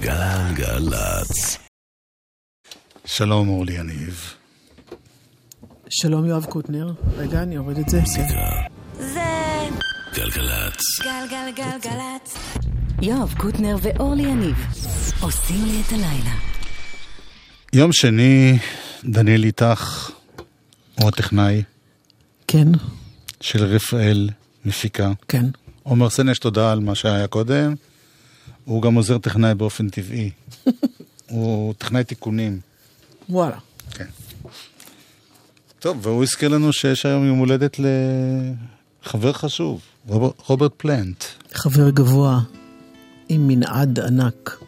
גלגלצ. שלום אורלי יניב. שלום יואב קוטנר. רגע, אני אוריד את זה. זה גלגלצ. גלגלגלגלצ. יואב קוטנר ואורלי יניב עושים לי את הלילה. יום שני, דניאל איתך, הוא הטכנאי כן, של רפאל, מפיקה. כן. עומר סנש, תודה על מה שהיה קודם. הוא גם עוזר טכנאי באופן טבעי. הוא טכנאי תיקונים. וואלה. כן. טוב, והוא הזכיר לנו שיש היום יום הולדת לחבר חשוב, רובר, רוברט פלנט. חבר גבוה עם מנעד ענק.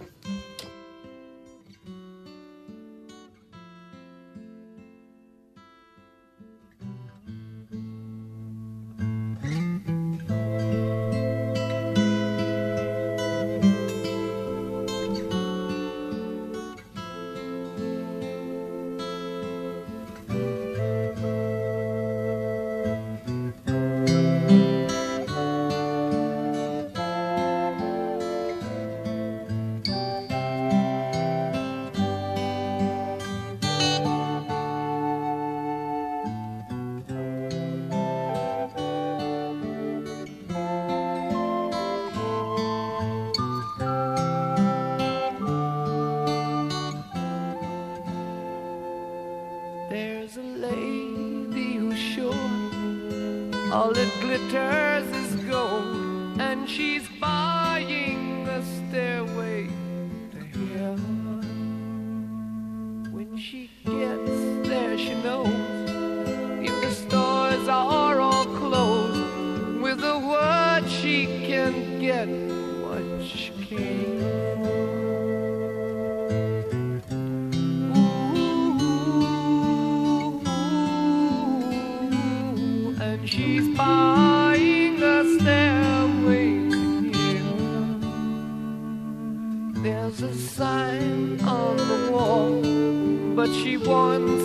All that glitters is gold, and she's buying a stairway to heaven. When she gets there, she knows if the stores are all closed, with a word she can get what she came one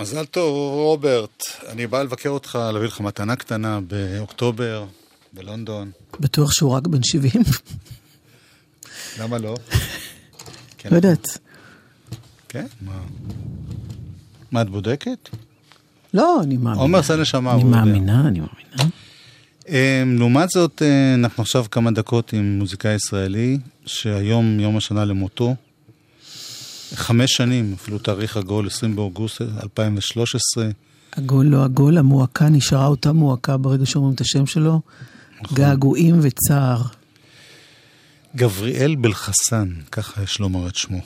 מזל טוב, רוברט. אני בא לבקר אותך, להביא לך מתנה קטנה באוקטובר, בלונדון. בטוח שהוא רק בן 70? למה לא? כן. לא יודעת. כן? מה? מה, את בודקת? לא, אני מאמינה. עומר עשה נשמה, אני מאמינה, אני מאמינה. אמ, לעומת זאת, אה, אנחנו עכשיו כמה דקות עם מוזיקאי ישראלי, שהיום יום השנה למותו. חמש שנים, אפילו תאריך עגול, 20 באוגוסט 2013. עגול לא עגול, המועקה נשארה אותה מועקה ברגע שאומרים את השם שלו. נכון. געגועים וצער. גבריאל בלחסן, ככה יש לומר את שמו.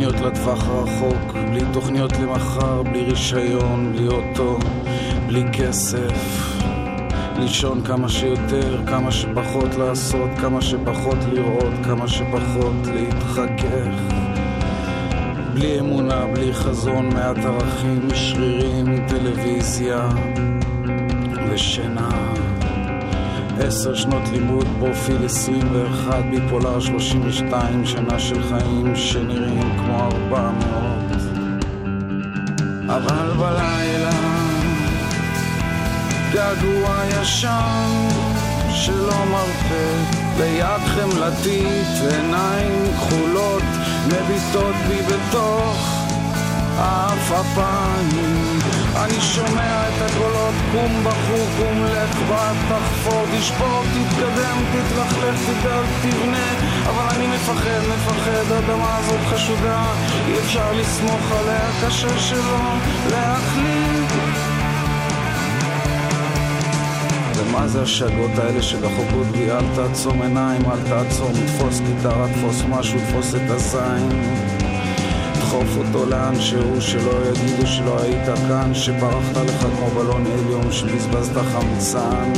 תוכניות לטווח הרחוק, בלי תוכניות למחר, בלי רישיון, בלי אוטו, בלי כסף. לישון כמה שיותר, כמה שפחות לעשות, כמה שפחות לראות, כמה שפחות להתחכך. בלי אמונה, בלי חזון, מעט ערכים, שרירים, טלוויזיה ושינה. עשר שנות לימוד, פרופיל 21, ביפולר 32, שנה של חיים שנראים כמו 400. אבל בלילה געגוע ישן שלא מרפה, ליד חמלתית, עיניים כחולות, מביטות בי בתוך העפעפיים. אני שומע את הקולות, קום בחור, קום לך, בת, תחפור, תשפור, תתקדם, תתלכלך, תדאג, תבנה, אבל אני מפחד, מפחד, האדמה הזאת חשודה, אי אפשר לסמוך עליה, קשה שלא להחליט. ומה זה השאגות האלה שדחוקות בי? אל תעצום עיניים, אל תעצום, תפוס גיטרה, תפוס משהו, תפוס את הזין. לדחוף אותו לאן שהוא, שלא יגידו שלא היית כאן, שברחת לך כמו בלון עליון, שבזבזת חמצן,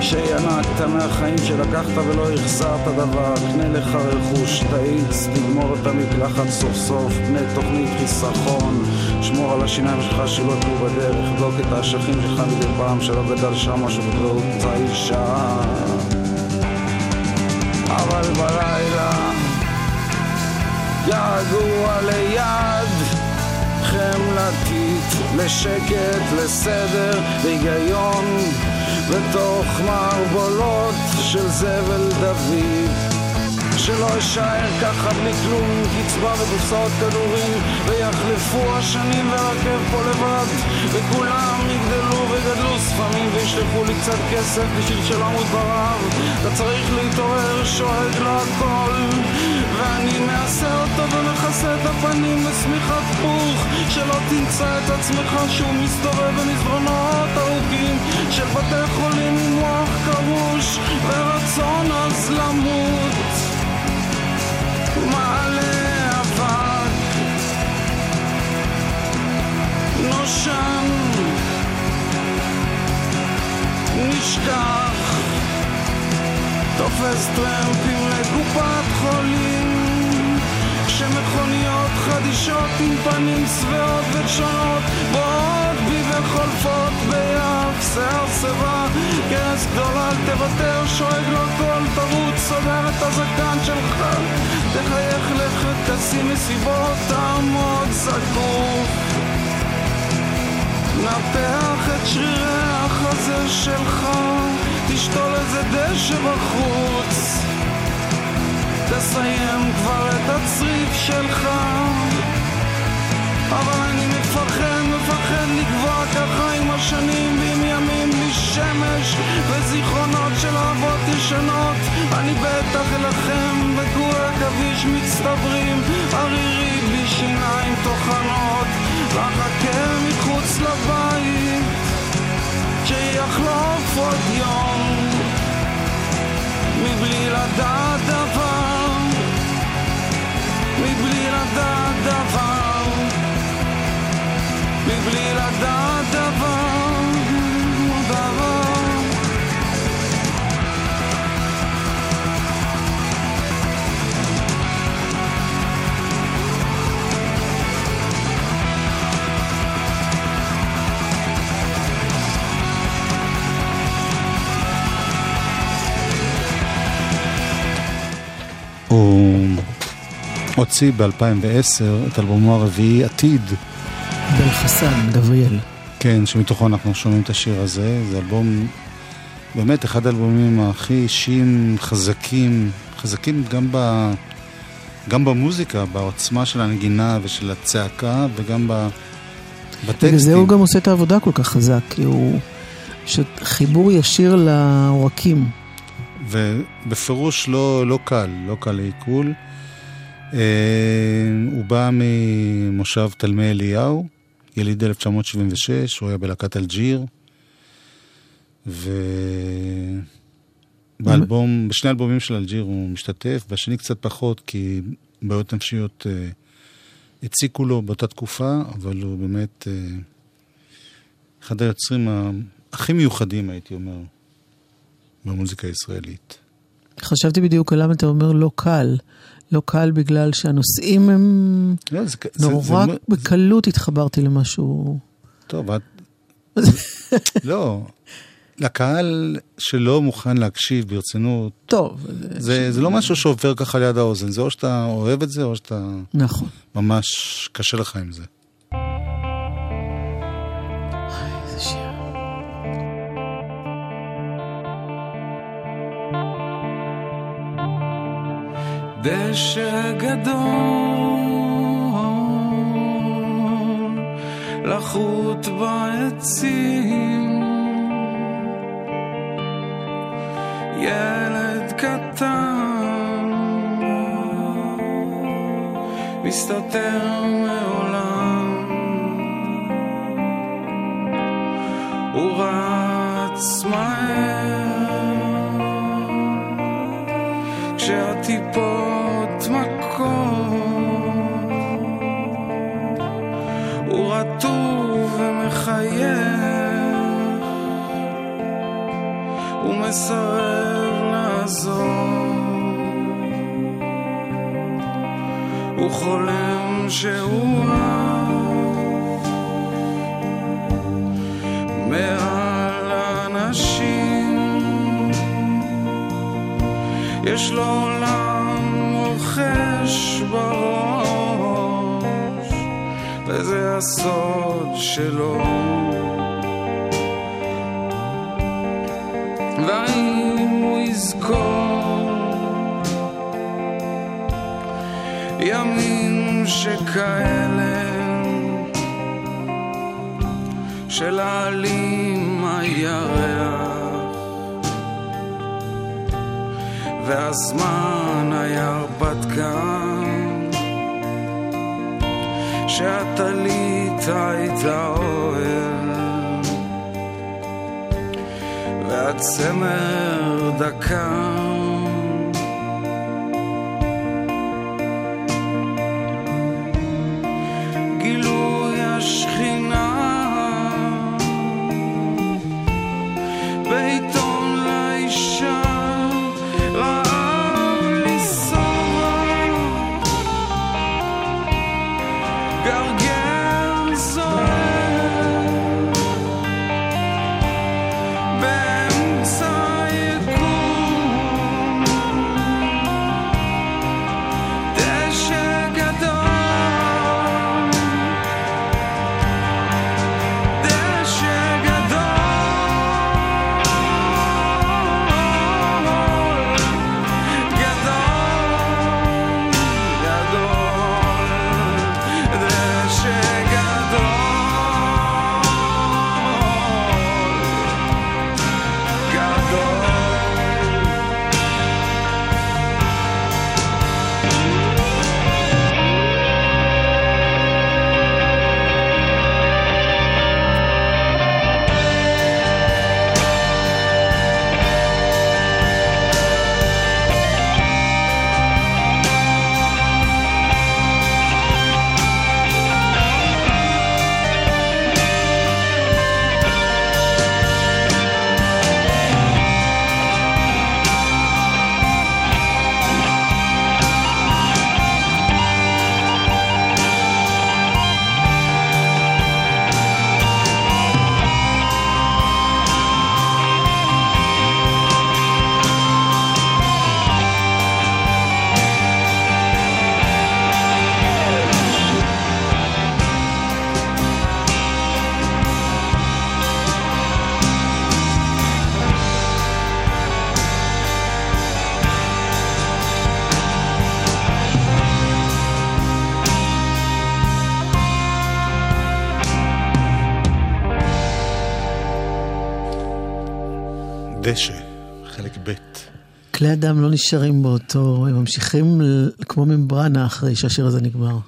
שינקת מהחיים שלקחת ולא החזרת דבר, קנה לך רכוש, תאיץ, תגמור את המקלחת סוף סוף, פני תוכנית חיסכון, שמור על השיניים שלך שלא תהיו בדרך, בדוק את האשכים שלך מדי פעם, שלא גדל שם משהו בדעות האישה. אבל בלילה געגוע ליד חמלתית, לשקט, לסדר, היגיון בתוך מערבולות של זבל דוד. שלא אשאר ככה בלי כלום, קצבה וקופסאות כדורים, ויחלפו השנים והרכב פה לבד, וכולם יגדלו וגדלו ספמים, וישלחו לי קצת כסף בשביל שלא אמות. אתה צריך להתעורר, שואג לו הכל, ואני מעשה אותו ומכסה את הפנים בשמיכת פוך, שלא תמצא את עצמך שהוא מסתובב במסדרונות ארוכים של בתי חולים עם מוח קרוש, ורצון אז למות. מעלה אבק. נושן. נשכח. תופס טרמפים לקופת חולים כשמכוניות חדישות עם פנים שבעות ושונות באות בי וחולפות ביעף שיער שיבה. כרס גדולה אל תוותר שואג לו קול תרוץ סוגר את הזקן שלך תחייך לך תשים מסיבות תעמוד זקוף. נפח את שרירי החזה שלך תשתול איזה דשא בחוץ תסיים כבר את הצריף שלך. אבל אני מפחד, מפחד לקבוע ככה עם השנים ועם ימים בלי שמש. וזיכרונות של אהבות ישנות אני בטח אלחם וגור עכביש מצטברים. ערירי בלי שיניים טוחנות ואחכה מחוץ לבית. שיחלוף עוד יום מבלי לדעת דבר Um הוציא ב-2010 את אלבומו הרביעי, עתיד. בלחסן, גבריאל. כן, שמתוכו אנחנו שומעים את השיר הזה. זה אלבום, באמת אחד האלבומים הכי אישיים, חזקים, חזקים גם, ב, גם במוזיקה, בעוצמה של הנגינה ושל הצעקה, וגם ב, בטקסטים. בגלל זה הוא גם עושה את העבודה כל כך חזק, כי הוא... חיבור ישיר לעורקים. ובפירוש לא, לא קל, לא קל לעיכול. אה, הוא בא ממושב תלמי אליהו, יליד 1976, הוא היה בלהקת אלג'יר, ובאלבום, בשני אלבומים של אלג'יר הוא משתתף, בשני קצת פחות, כי בעיות נפשיות אה, הציקו לו באותה תקופה, אבל הוא באמת אה, אחד היוצרים הכי מיוחדים, הייתי אומר, במוזיקה הישראלית. חשבתי בדיוק על למה אתה אומר לא קל. לא קל בגלל שהנושאים הם... לא, זה, נורא זה, זה... בקלות התחברתי למשהו... טוב, את... לא, לקהל שלא מוכן להקשיב ברצינות... טוב. זה, זה לא משהו שעובר ככה ליד האוזן, זה או שאתה אוהב את זה, או שאתה... נכון. ממש קשה לך עם זה. דשא גדול לחוט בעצים. ילד קטן מסתתר מעולם. הוא רץ מהר. כשהטיפות מסרב לעזור. הוא חולם שהוא אהב מעל אנשים. יש לו עולם רוכש בראש וזה הסוד שלו. ימים שכאלה של העלים הירח והזמן היה שהטלית הייתה אוהל והצמר דקה כלי אדם לא נשארים באותו, הם ממשיכים כמו ממברנה אחרי שהשיר הזה נגמר.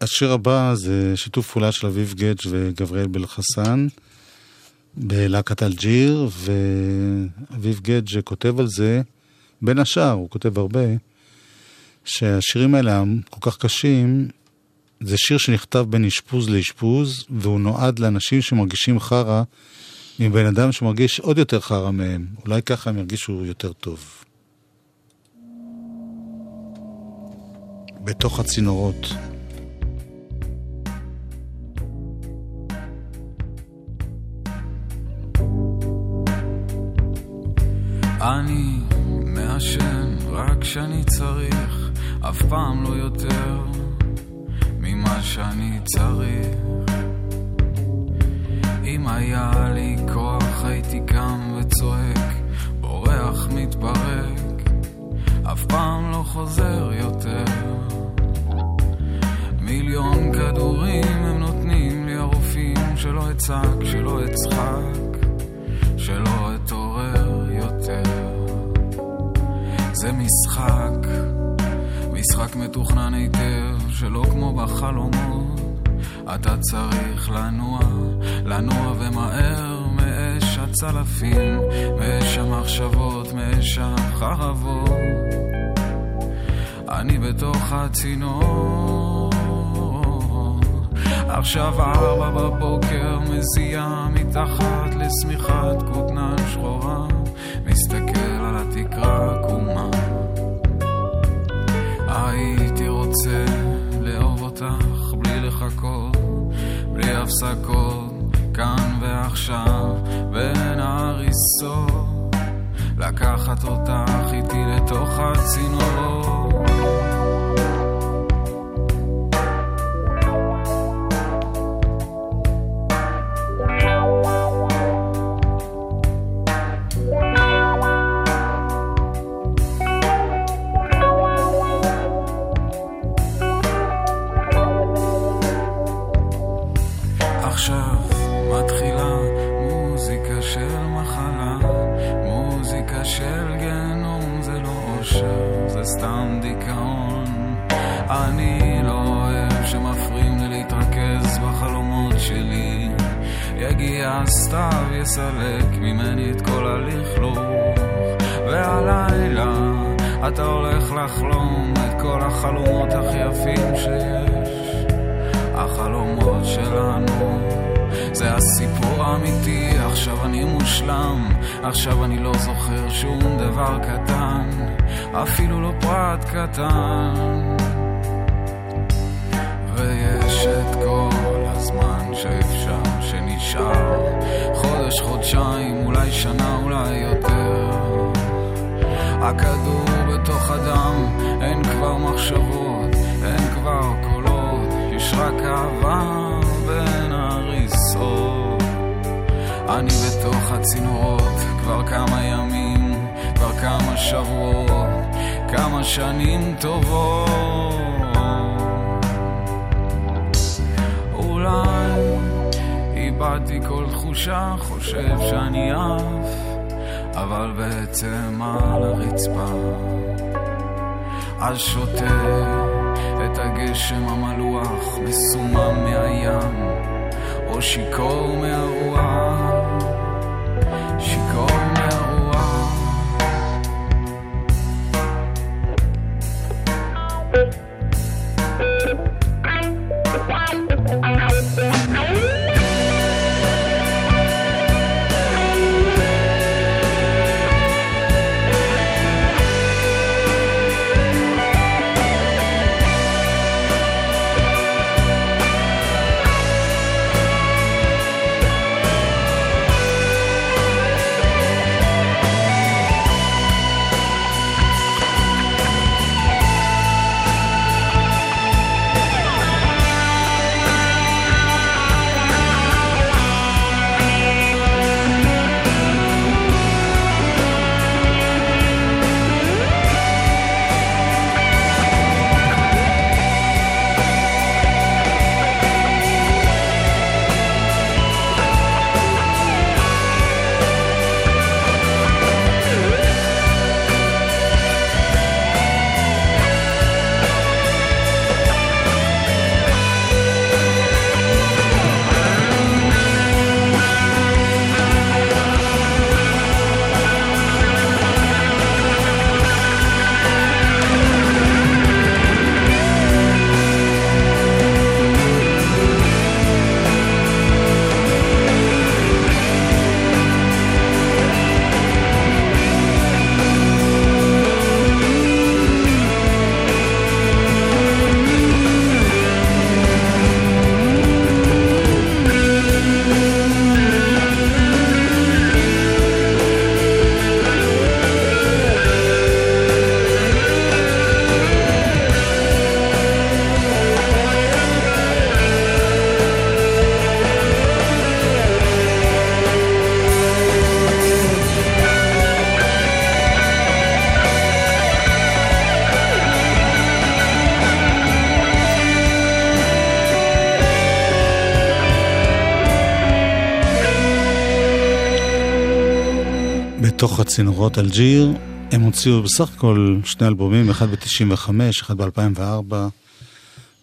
השיר הבא זה שיתוף פעולה של אביב גדג' וגבריאל בלחסן בלהקת אלג'יר, ואביב גדג' כותב על זה, בין השאר, הוא כותב הרבה, שהשירים האלה כל כך קשים, זה שיר שנכתב בין אשפוז לאשפוז, והוא נועד לאנשים שמרגישים חרא עם בן אדם שמרגיש עוד יותר חרא מהם. אולי ככה הם ירגישו יותר טוב. בתוך הצינורות. אני מעשן רק כשאני צריך, אף פעם לא יותר ממה שאני צריך. אם היה לי כוח הייתי קם וצועק, בורח מתפרק, אף פעם לא חוזר יותר. מיליון כדורים הם נותנים לי הרופאים שלא אצעק, שלא אצחק, שלא אתעורר יותר. זה משחק, משחק מתוכנן היטב, שלא כמו בחלומות. אתה צריך לנוע, לנוע ומהר מאש הצלפים, מאש המחשבות, מאש החרבות. אני בתוך הצינור. עכשיו ארבע בבוקר מזיע מתחת לשמיכת כותנה שחורה, מסתכל על התקרה עקומה. הייתי רוצה לאהוב אותך בלי לחכות בלי הפסקות, כאן ועכשיו, בין ההריסות, לקחת אותך איתי לתוך הצינורות. תחושה, חושב שאני עף, אבל בעצם על הרצפה. אז שותה את הגשם המלוח, מסומם מהים, או שיכור מהרוח, שיכור בתוך הצינורות אלג'יר. הם הוציאו בסך הכל שני אלבומים, אחד ב-95, אחד ב-2004.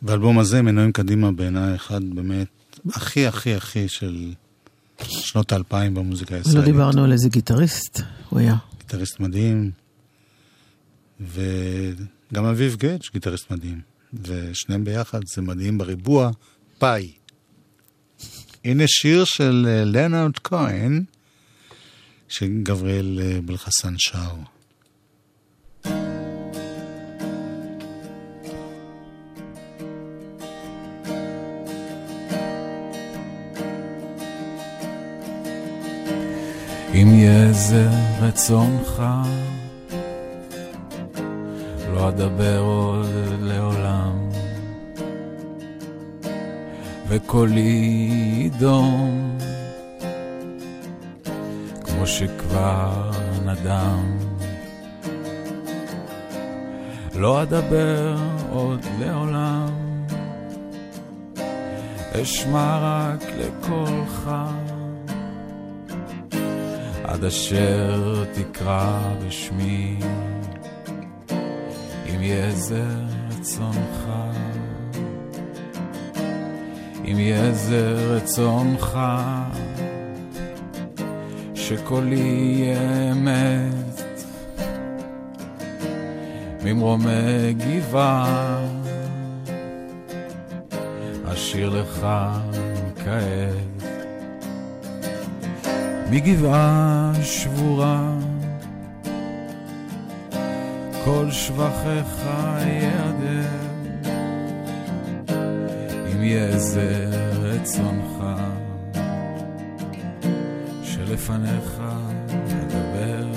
והאלבום הזה, מנועים קדימה בעיניי, אחד באמת הכי הכי הכי של שנות האלפיים במוזיקה הישראלית. לא דיברנו על איזה גיטריסט הוא היה. גיטריסט מדהים, וגם אביב גדג' גיטריסט מדהים. ושניהם ביחד זה מדהים בריבוע, פאי. הנה שיר של אה, לנארד כהן, שגבריאל אה, בלחסן שר. אם יהיה זה רצונך, לא אדבר עוד לעולם, וקולי ידום, שכבר נדם. לא אדבר עוד לעולם, אשמע רק לקולך. עד אשר תקרא בשמי, אם יהיה זה רצונך. אם יהיה זה רצונך, שקולי אמת, ממרומי גבעה, אשיר לך כעת. מגבעה שבורה, כל שבחיך יעדר, אם יהיה זה רצונך, לפניך לדבר.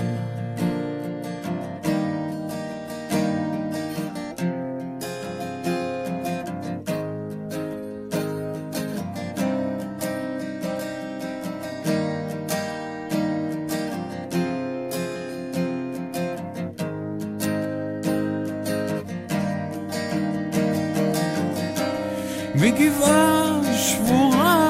מגבעה שבורה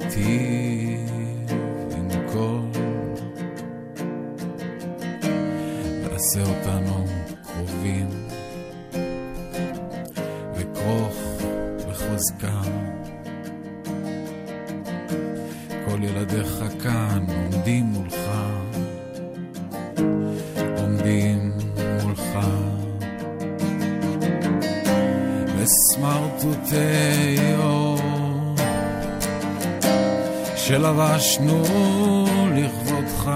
סמרטוטי שלבשנו לכבודך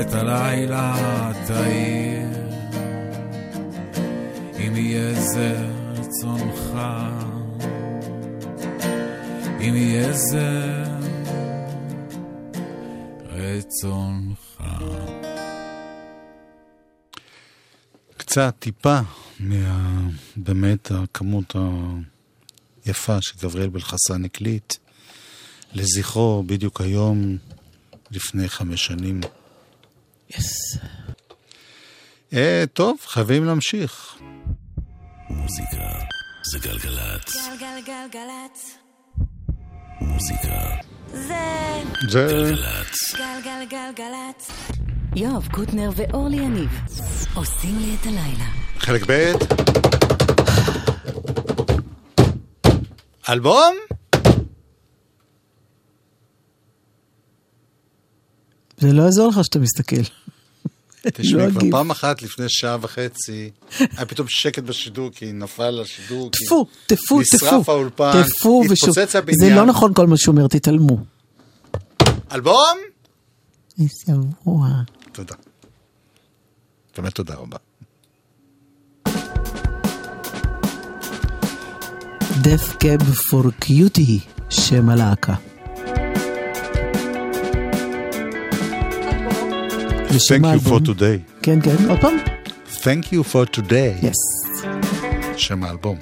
את הלילה תאיר אם יהיה זה רצונך אם יהיה זה רצונך. קצת טיפה מה... באמת הכמות היפה שגבריאל בלחסן הקליט לזכרו בדיוק היום לפני חמש שנים. יס. Yes. אה, טוב, חייבים להמשיך. מוזיקה זה גלגלצ. גלגלגלגלצ. מוזיקה זה... זה... גלגלצ. גלגלגלגלצ. יואב קוטנר ואורלי יניב עושים לי את הלילה. חלק ב' אלבום? זה לא יעזור לך שאתה מסתכל. תשמעי, לא כבר. פעם אחת לפני שעה וחצי, היה פתאום שקט בשידור, כי נפל השידור. טפו, טפו, טפו. נשרף האולפן. התפוצץ זה הבניין. לא נכון כל מה שהוא אומר, תתעלמו. אלבום? שבוע. תודה. באמת תודה רבה. Death Cab for Cutie, שם הלהקה. Thank you האלבום- for today. כן, כן, עוד פעם? Thank you for today. יס. שם האלבום.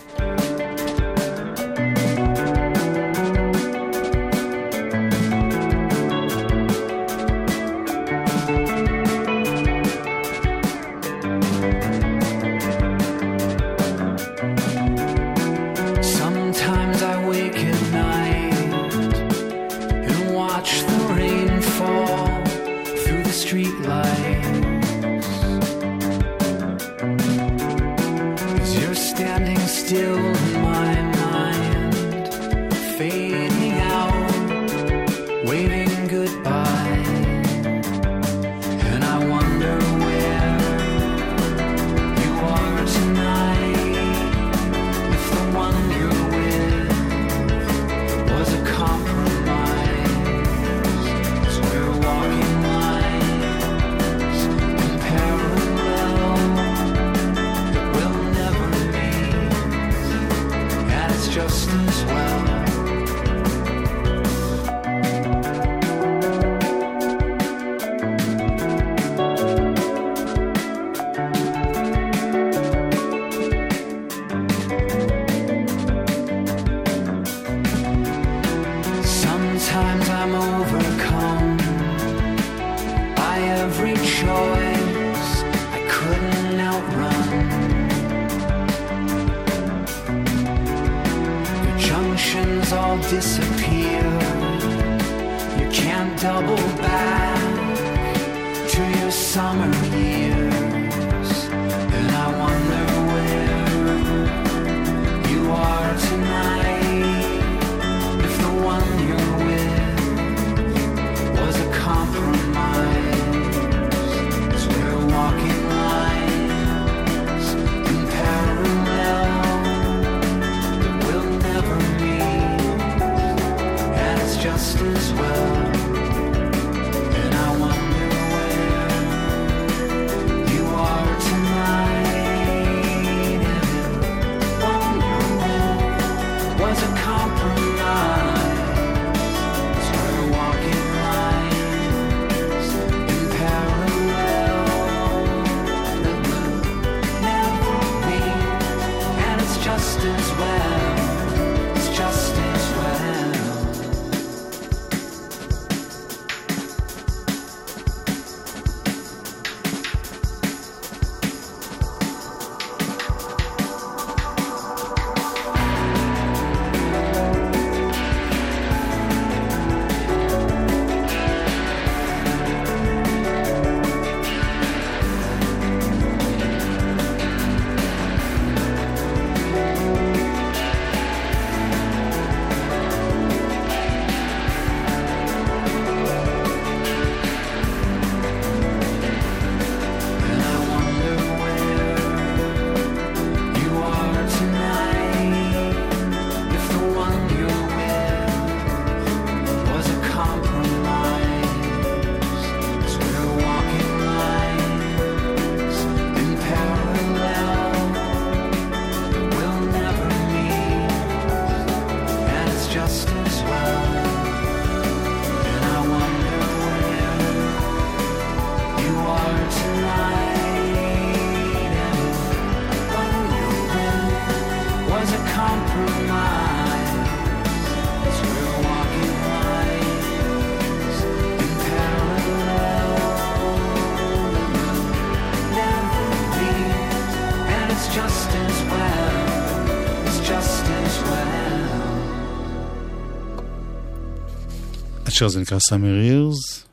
השיר הזה נקרא Summer Years.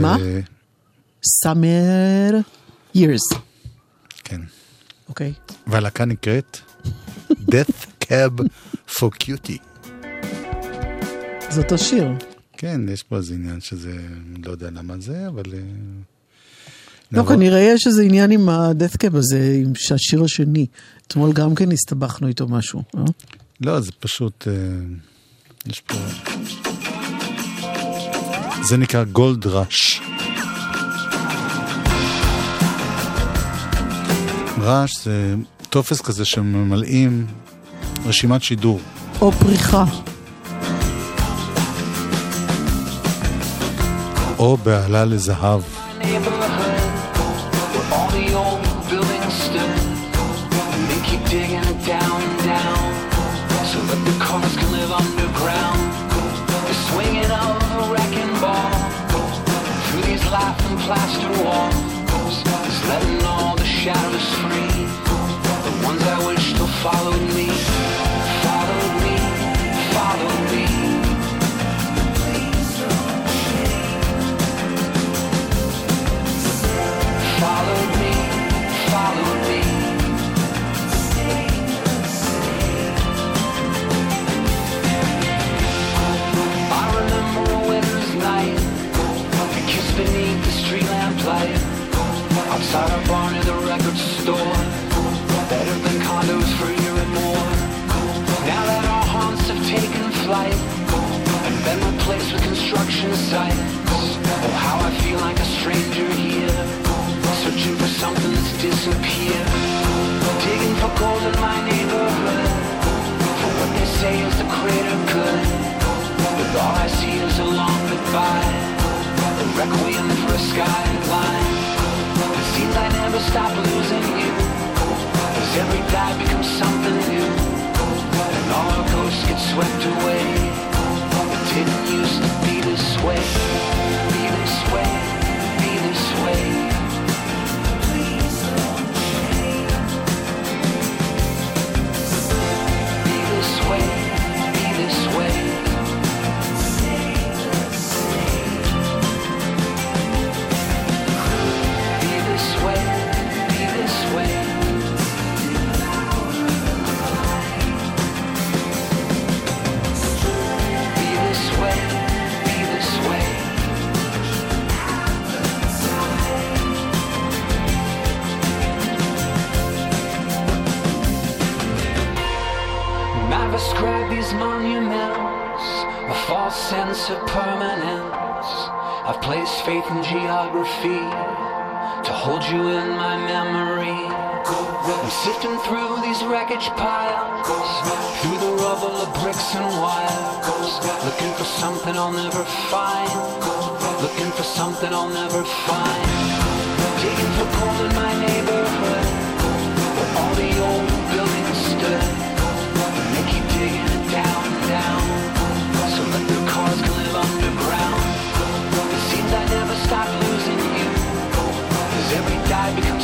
מה? Summer Years. כן. אוקיי. והלהקה נקראת Death Cab for Cutie. זה אותו שיר. כן, יש פה איזה עניין שזה, לא יודע למה זה, אבל... אה, לא, כנראה יש איזה עניין עם ה Death Cab הזה, עם השיר השני. אתמול גם כן הסתבכנו איתו משהו, אה? לא, זה פשוט... אה, יש פה... זה נקרא גולד ראש. רעש זה טופס כזה שממלאים רשימת שידור. או פריחה. או בעלה לזהב. Plaster walls, letting all the shadows free. The ones I wish still followed me. Outside our bar near the record store. Better than condos for a year and more. Now that our haunts have taken flight And been replaced with construction sites. Oh, how I feel like a stranger here Searching for something that's disappeared. Digging for gold in my neighborhood For what they say is the greater good. But all I see is a long goodbye A requiem for a skyline Seems I never stop losing you Cause every day becomes something new. And all our ghosts get swept away. It didn't used to Be this way, in geography to hold you in my memory. I'm sifting through these wreckage piles, through the rubble of bricks and wires, looking for something I'll never find, looking for something I'll never find. Digging for gold in my neighborhood, where all the old buildings stood. And they keep digging it down, down, so let the cars can I become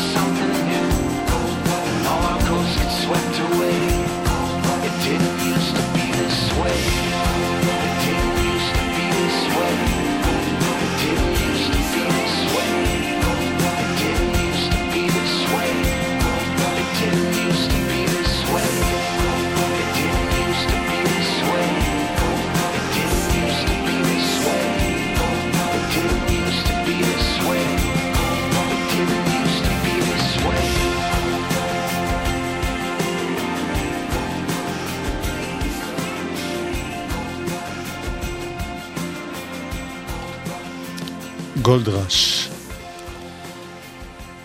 גולד ראש.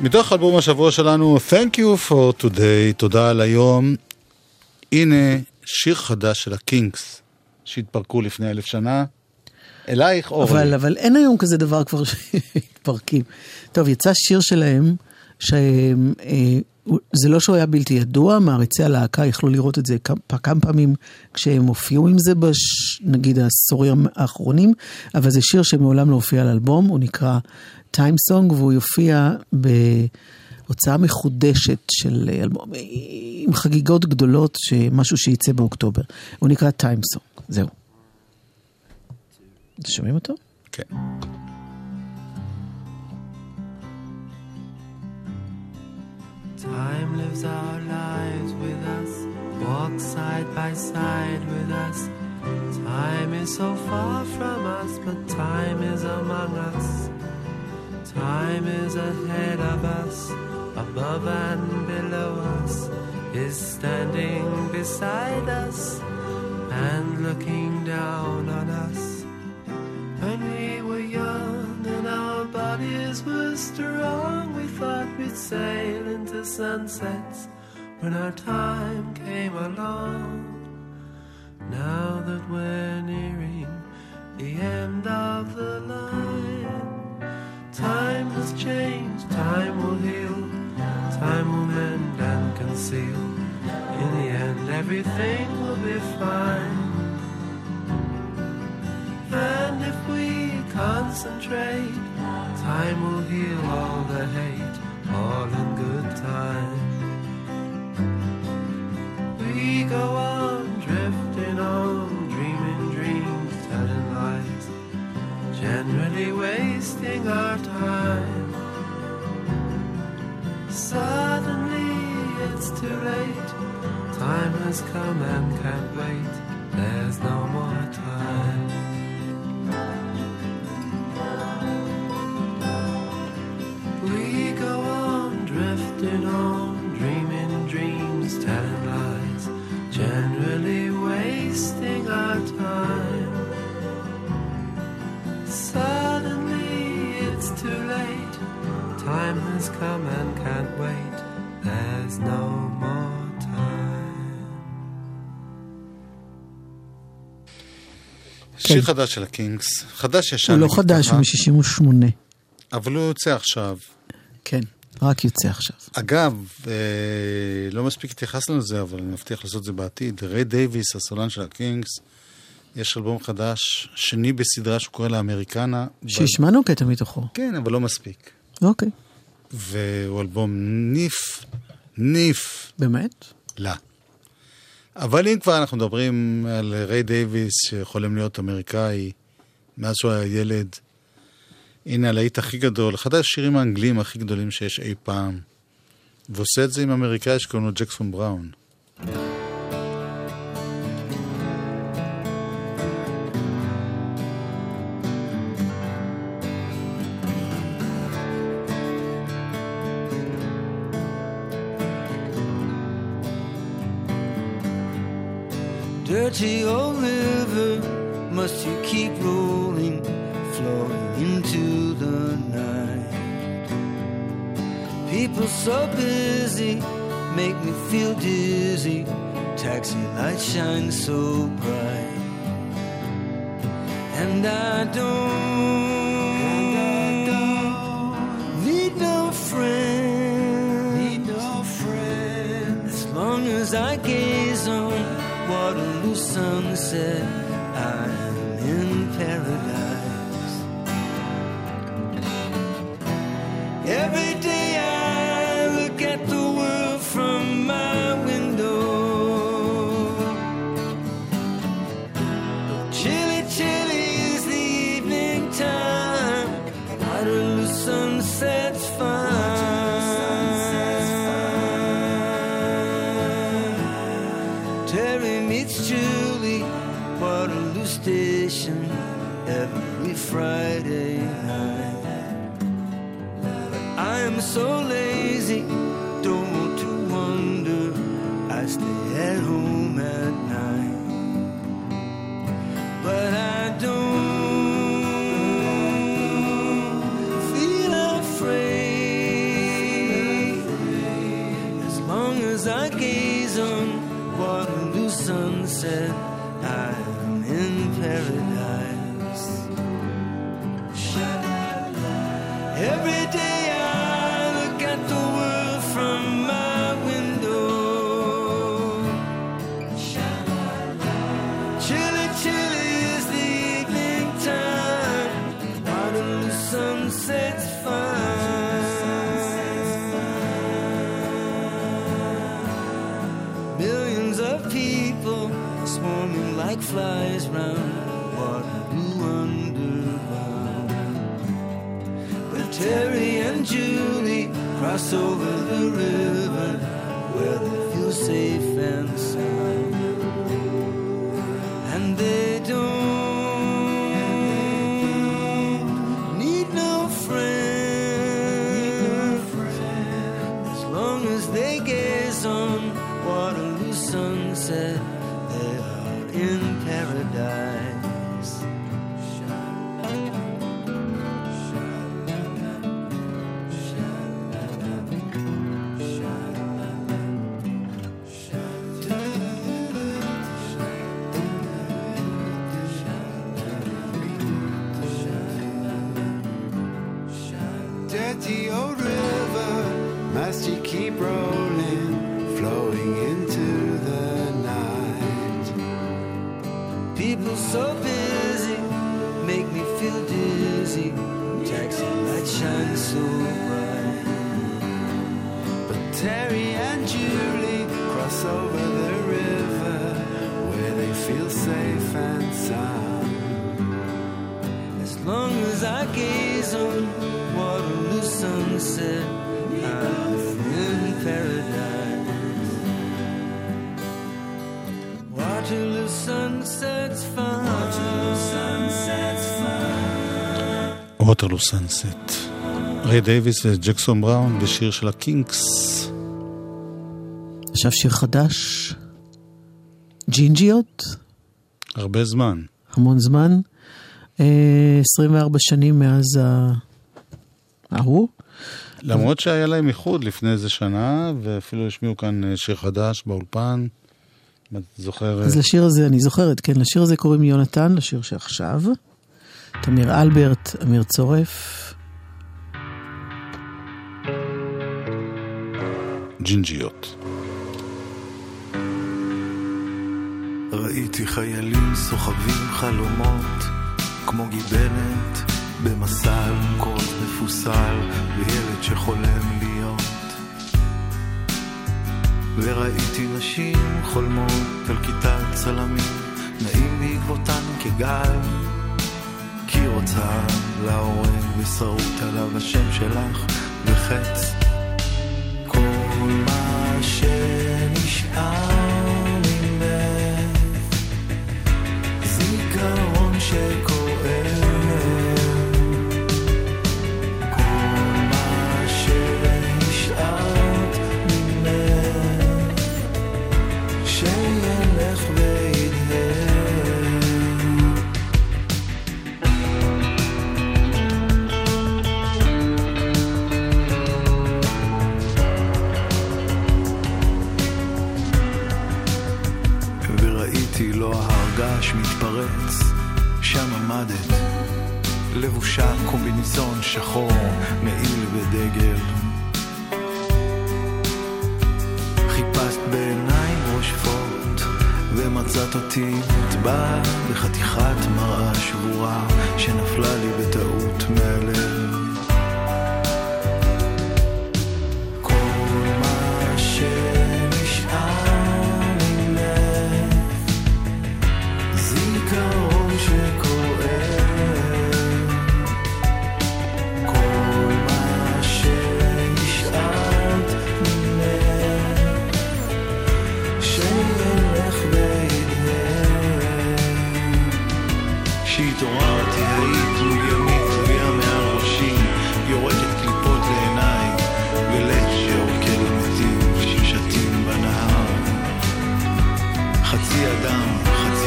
מתוך אלבום השבוע שלנו, Thank you for today, תודה על היום. הנה שיר חדש של הקינגס, שהתפרקו לפני אלף שנה. אלייך אורלי. אבל, אבל אין היום כזה דבר כבר שהתפרקים. טוב, יצא שיר שלהם, שזה לא שהוא היה בלתי ידוע, מעריצי הלהקה יכלו לראות את זה כמה, כמה פעמים כשהם הופיעו עם זה, בש, נגיד העשורים האחרונים, אבל זה שיר שמעולם לא הופיע על אלבום, הוא נקרא טיים סונג, והוא יופיע בהוצאה מחודשת של אלבום, עם חגיגות גדולות, משהו שייצא באוקטובר. הוא נקרא טיים סונג, זהו. שומעים אותו? כן. Time lives our lives with us, walks side by side with us. Time is so far from us, but time is among us. Time is ahead of us, above and below us, is standing beside us and looking down on us. When we were young our bodies were strong, we thought we'd sail into sunsets when our time came along. Now that we're nearing the end of the line, time has changed, time will heal, time will mend and conceal. In the end, everything will be fine. Concentrate, time will heal all the hate, all in good time. We go on drifting on, dreaming dreams, telling lies, generally wasting our time. Suddenly it's too late, time has come and can't wait, there's no שיר חדש של הקינקס, חדש ישן. הוא לא חדש, הוא מ-68. אבל הוא יוצא עכשיו. כן, רק יוצא עכשיו. אגב, אה, לא מספיק התייחסנו לזה, אבל אני מבטיח לעשות את זה בעתיד. ריי דייוויס, הסולן של הקינקס, יש אלבום חדש, שני בסדרה שהוא קורא לה Americana. שהשמענו קטע מתוכו. כן, אבל לא מספיק. אוקיי, והוא אלבום ניף, ניף באמת? לה. אבל אם כבר אנחנו מדברים על ריי דייוויס, שחולם להיות אמריקאי, מאז שהוא היה ילד, הנה הלהיט הכי גדול, אחד השירים האנגליים הכי גדולים שיש אי פעם. ועושה את זה עם אמריקאי שקוראים לו ג'קסון בראון. So busy make me feel dizzy. Taxi lights shine so bright, and I don't, need no friend, need no friend. As long as I gaze on Waterloo sunset, said so busy make me feel dizzy. Taxi lights shine so bright. But Terry and Julie cross over the river where they feel safe and sound. As long as I gaze on Waterloo sunset, Waterloo Sunset. ריי דייוויס וג'קסון בראון בשיר של הקינקס. עכשיו שיר חדש, ג'ינג'יות, הרבה זמן. המון זמן, אה, 24 שנים מאז ההוא. למרות שהיה להם איחוד לפני איזה שנה, ואפילו השמיעו כאן אה, שיר חדש באולפן. את זוכרת? אז לשיר הזה, אני זוכרת, כן, לשיר הזה קוראים יונתן, לשיר שעכשיו. תמיר אלברט, אמיר צורף. ג'ינג'יות. ראיתי חיילים סוחבים חלומות כמו גיבנת במסע אלונקות מפוסל וילד שחולם להיות וראיתי נשים חולמות על כיתת צלמים נעים בעקבותן כגל רוצה להורג ושרוט עליו השם שלך וחץ לבושה קומביניזון שחור, מעיל ודגל. חיפשת בעיניים רושפות, ומצאת אותי נטבע בחתיכת מראה שבורה, שנפלה לי בטעות מהלב.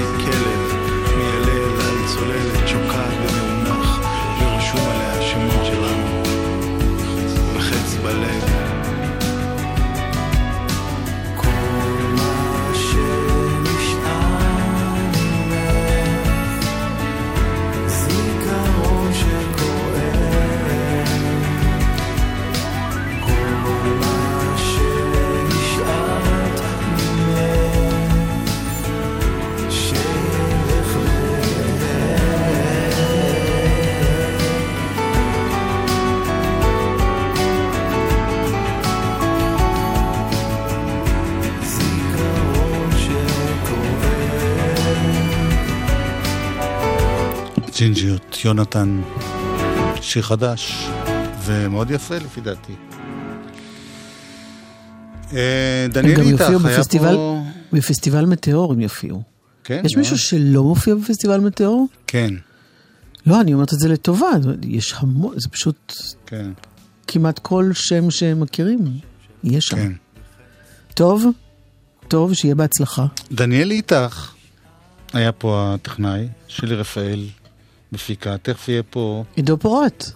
kill it. יונתן, שיר חדש, ומאוד יפה לפי דעתי. אה, דניאל איתך, היה בפסטיבל, פה... בפסטיבל מטאור הם יופיעו. כן, יש? מישהו שלא מופיע בפסטיבל מטאור? כן, לא, אני אומרת את זה לטובה, יש המון, זה פשוט כן, כמעט כל שם שהם מכירים, יש שם. כן. טוב, טוב, שיהיה בהצלחה. דניאל איתך היה פה הטכנאי, שלי רפאל מפיקה, תכף יהיה פה עידו פורט.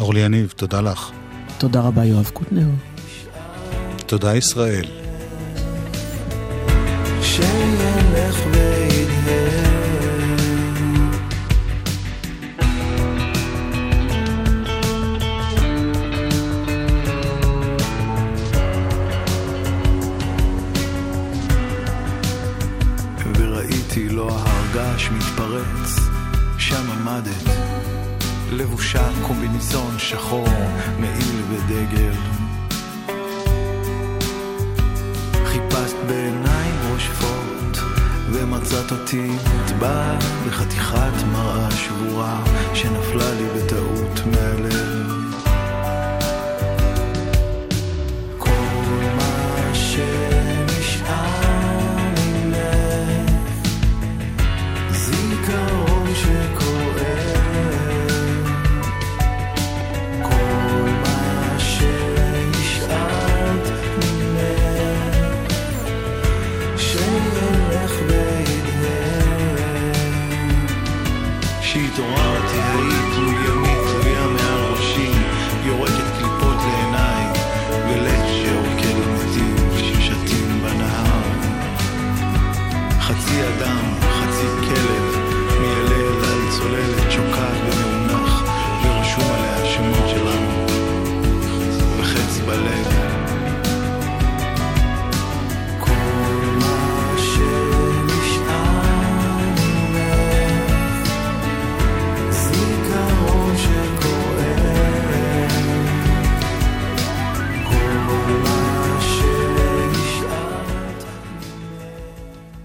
אורלי יניב, תודה לך. תודה רבה, יואב קוטנר. תודה ישראל. שילך שחור, מעיל ודגל.